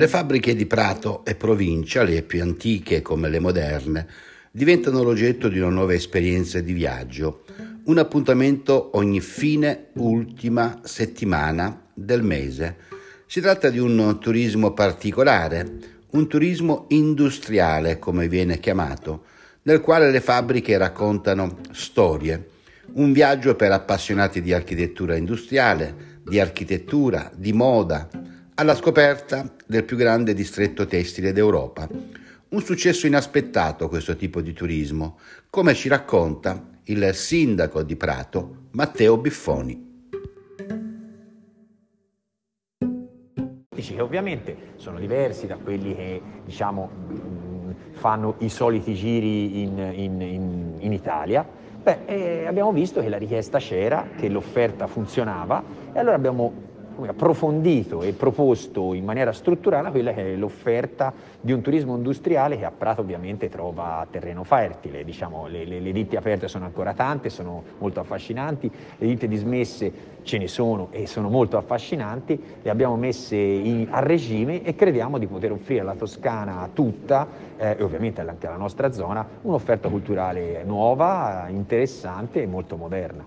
Le fabbriche di Prato e provincia, le più antiche come le moderne, diventano l'oggetto di una nuova esperienza di viaggio, un appuntamento ogni fine ultima settimana del mese. Si tratta di un turismo particolare, un turismo industriale come viene chiamato, nel quale le fabbriche raccontano storie, un viaggio per appassionati di architettura industriale, di architettura, di moda, alla scoperta del più grande distretto tessile d'Europa. Un successo inaspettato questo tipo di turismo, come ci racconta il sindaco di Prato, Matteo Biffoni. Che ovviamente sono diversi da quelli che diciamo, fanno i soliti giri in, in, in, in Italia. Beh, eh, abbiamo visto che la richiesta c'era, che l'offerta funzionava e allora abbiamo approfondito e proposto in maniera strutturale quella che è l'offerta di un turismo industriale che a Prato ovviamente trova terreno fertile, diciamo, le, le, le, ditte aperte sono ancora tante, sono molto affascinanti, le ditte dismesse ce ne sono e sono molto affascinanti, le abbiamo messe in, a regime e crediamo di poter offrire alla Toscana tutta eh, e ovviamente anche alla nostra zona un'offerta culturale nuova, interessante e molto moderna.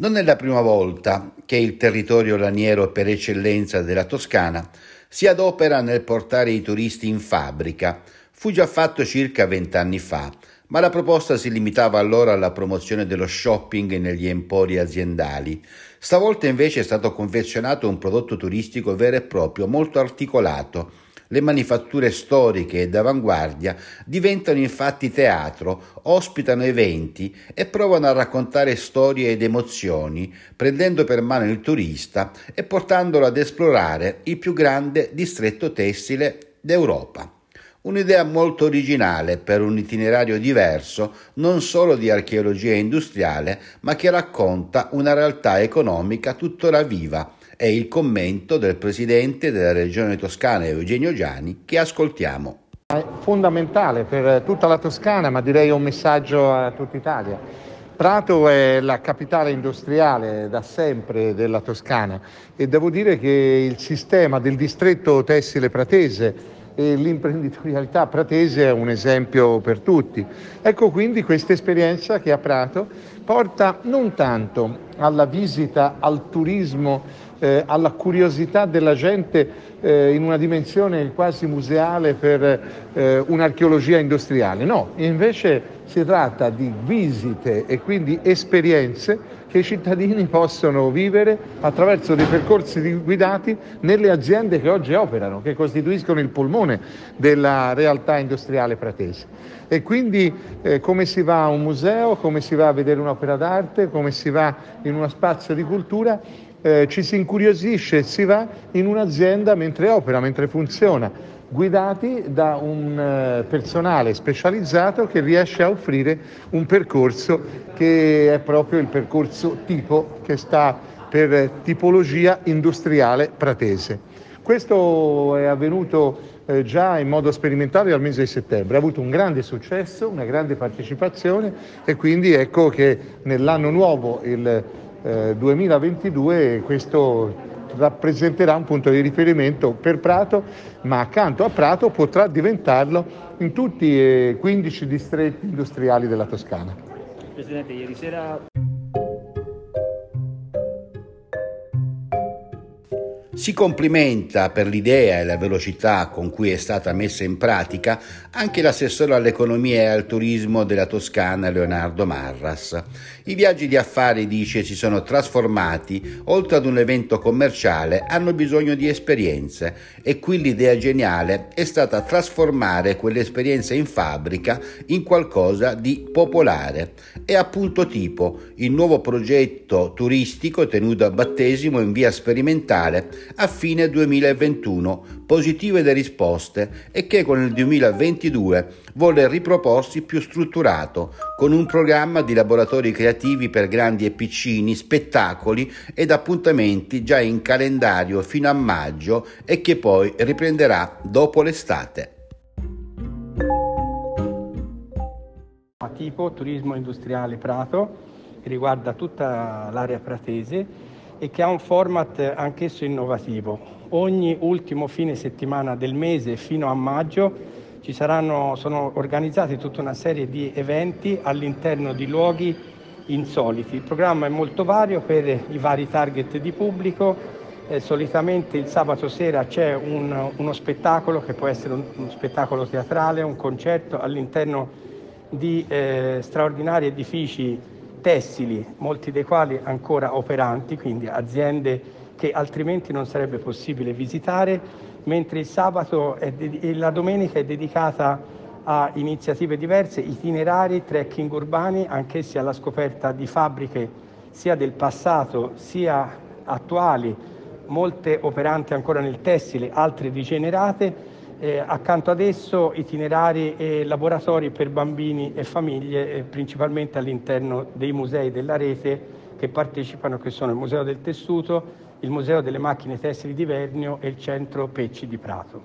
Non è la prima volta che il territorio laniero per eccellenza della Toscana si adopera nel portare i turisti in fabbrica. Fu già fatto circa vent'anni fa, ma la proposta si limitava allora alla promozione dello shopping negli empori aziendali. Stavolta invece è stato confezionato un prodotto turistico vero e proprio, molto articolato, le manifatture storiche e d'avanguardia diventano infatti teatro, ospitano eventi e provano a raccontare storie ed emozioni, prendendo per mano il turista e portandolo ad esplorare il più grande distretto tessile d'Europa. Un'idea molto originale per un itinerario diverso, non solo di archeologia industriale, ma che racconta una realtà economica tuttora viva è il commento del presidente della regione toscana Eugenio Giani che ascoltiamo. È fondamentale per tutta la Toscana, ma direi un messaggio a tutta Italia. Prato è la capitale industriale da sempre della Toscana e devo dire che il sistema del distretto tessile pratese e l'imprenditorialità pratese è un esempio per tutti. Ecco quindi questa esperienza che a Prato porta non tanto alla visita, al turismo eh, alla curiosità della gente eh, in una dimensione quasi museale per eh, un'archeologia industriale. No, invece si tratta di visite e quindi esperienze che i cittadini possono vivere attraverso dei percorsi guidati nelle aziende che oggi operano, che costituiscono il polmone della realtà industriale pratese. E quindi eh, come si va a un museo, come si va a vedere un'opera d'arte, come si va in uno spazio di cultura, eh, ci si incuriosisce e si va in un'azienda mentre opera, mentre funziona, guidati da un eh, personale specializzato che riesce a offrire un percorso che è proprio il percorso tipo che sta per tipologia industriale pratese. Questo è avvenuto eh, già in modo sperimentale al mese di settembre, ha avuto un grande successo, una grande partecipazione e quindi ecco che nell'anno nuovo il 2022 eh, questo rappresenterà un punto di riferimento per Prato, ma accanto a Prato potrà diventarlo in tutti i 15 distretti industriali della Toscana. Presidente, ieri sera Si complimenta per l'idea e la velocità con cui è stata messa in pratica anche l'assessore all'economia e al turismo della Toscana Leonardo Marras. I viaggi di affari, dice, si sono trasformati, oltre ad un evento commerciale, hanno bisogno di esperienze e qui l'idea geniale è stata trasformare quell'esperienza in fabbrica in qualcosa di popolare. È appunto tipo il nuovo progetto turistico tenuto a battesimo in via sperimentale a fine 2021, positive le risposte e che con il 2022 vuole riproporsi più strutturato, con un programma di laboratori creativi per grandi e piccini, spettacoli ed appuntamenti già in calendario fino a maggio e che poi riprenderà dopo l'estate. Tipo turismo industriale Prato, riguarda tutta l'area pratese e che ha un format anch'esso innovativo. Ogni ultimo fine settimana del mese fino a maggio ci saranno, sono organizzati tutta una serie di eventi all'interno di luoghi insoliti. Il programma è molto vario per i vari target di pubblico. Eh, solitamente il sabato sera c'è un, uno spettacolo che può essere un, uno spettacolo teatrale, un concerto all'interno di eh, straordinari edifici tessili, molti dei quali ancora operanti, quindi aziende che altrimenti non sarebbe possibile visitare mentre il sabato e la domenica è dedicata a iniziative diverse, itinerari, trekking urbani, anch'essi alla scoperta di fabbriche sia del passato sia attuali, molte operanti ancora nel tessile, altre rigenerate. Eh, accanto ad esso itinerari e laboratori per bambini e famiglie, eh, principalmente all'interno dei musei della rete che partecipano, che sono il Museo del Tessuto, il Museo delle Macchine Tessili di Vernio e il Centro Pecci di Prato.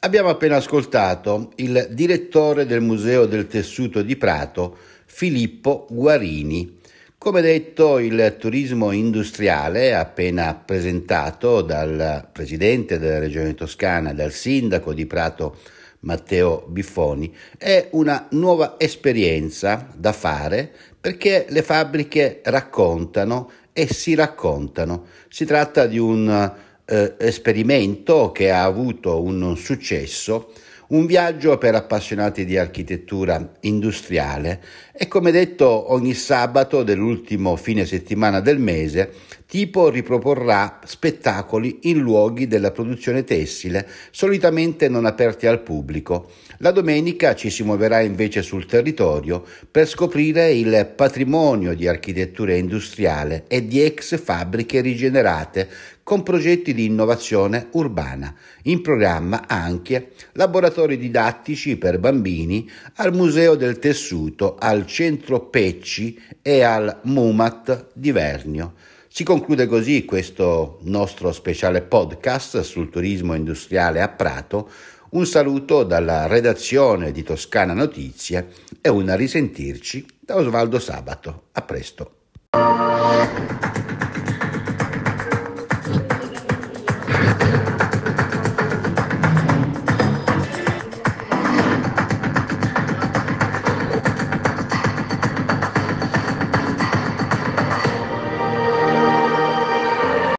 Abbiamo appena ascoltato il direttore del Museo del Tessuto di Prato, Filippo Guarini. Come detto, il turismo industriale, appena presentato dal presidente della Regione Toscana, dal sindaco di Prato, Matteo Biffoni, è una nuova esperienza da fare perché le fabbriche raccontano e si raccontano. Si tratta di un eh, esperimento che ha avuto un successo, un viaggio per appassionati di architettura industriale e come detto ogni sabato dell'ultimo fine settimana del mese Tipo riproporrà spettacoli in luoghi della produzione tessile, solitamente non aperti al pubblico. La domenica ci si muoverà invece sul territorio per scoprire il patrimonio di architettura industriale e di ex fabbriche rigenerate con progetti di innovazione urbana. In programma anche laboratori didattici per bambini al Museo del Tessuto, al Centro Pecci e al MUMAT di Vernio. Si conclude così questo nostro speciale podcast sul turismo industriale a Prato. Un saluto dalla redazione di Toscana Notizie e un risentirci da Osvaldo Sabato. A presto.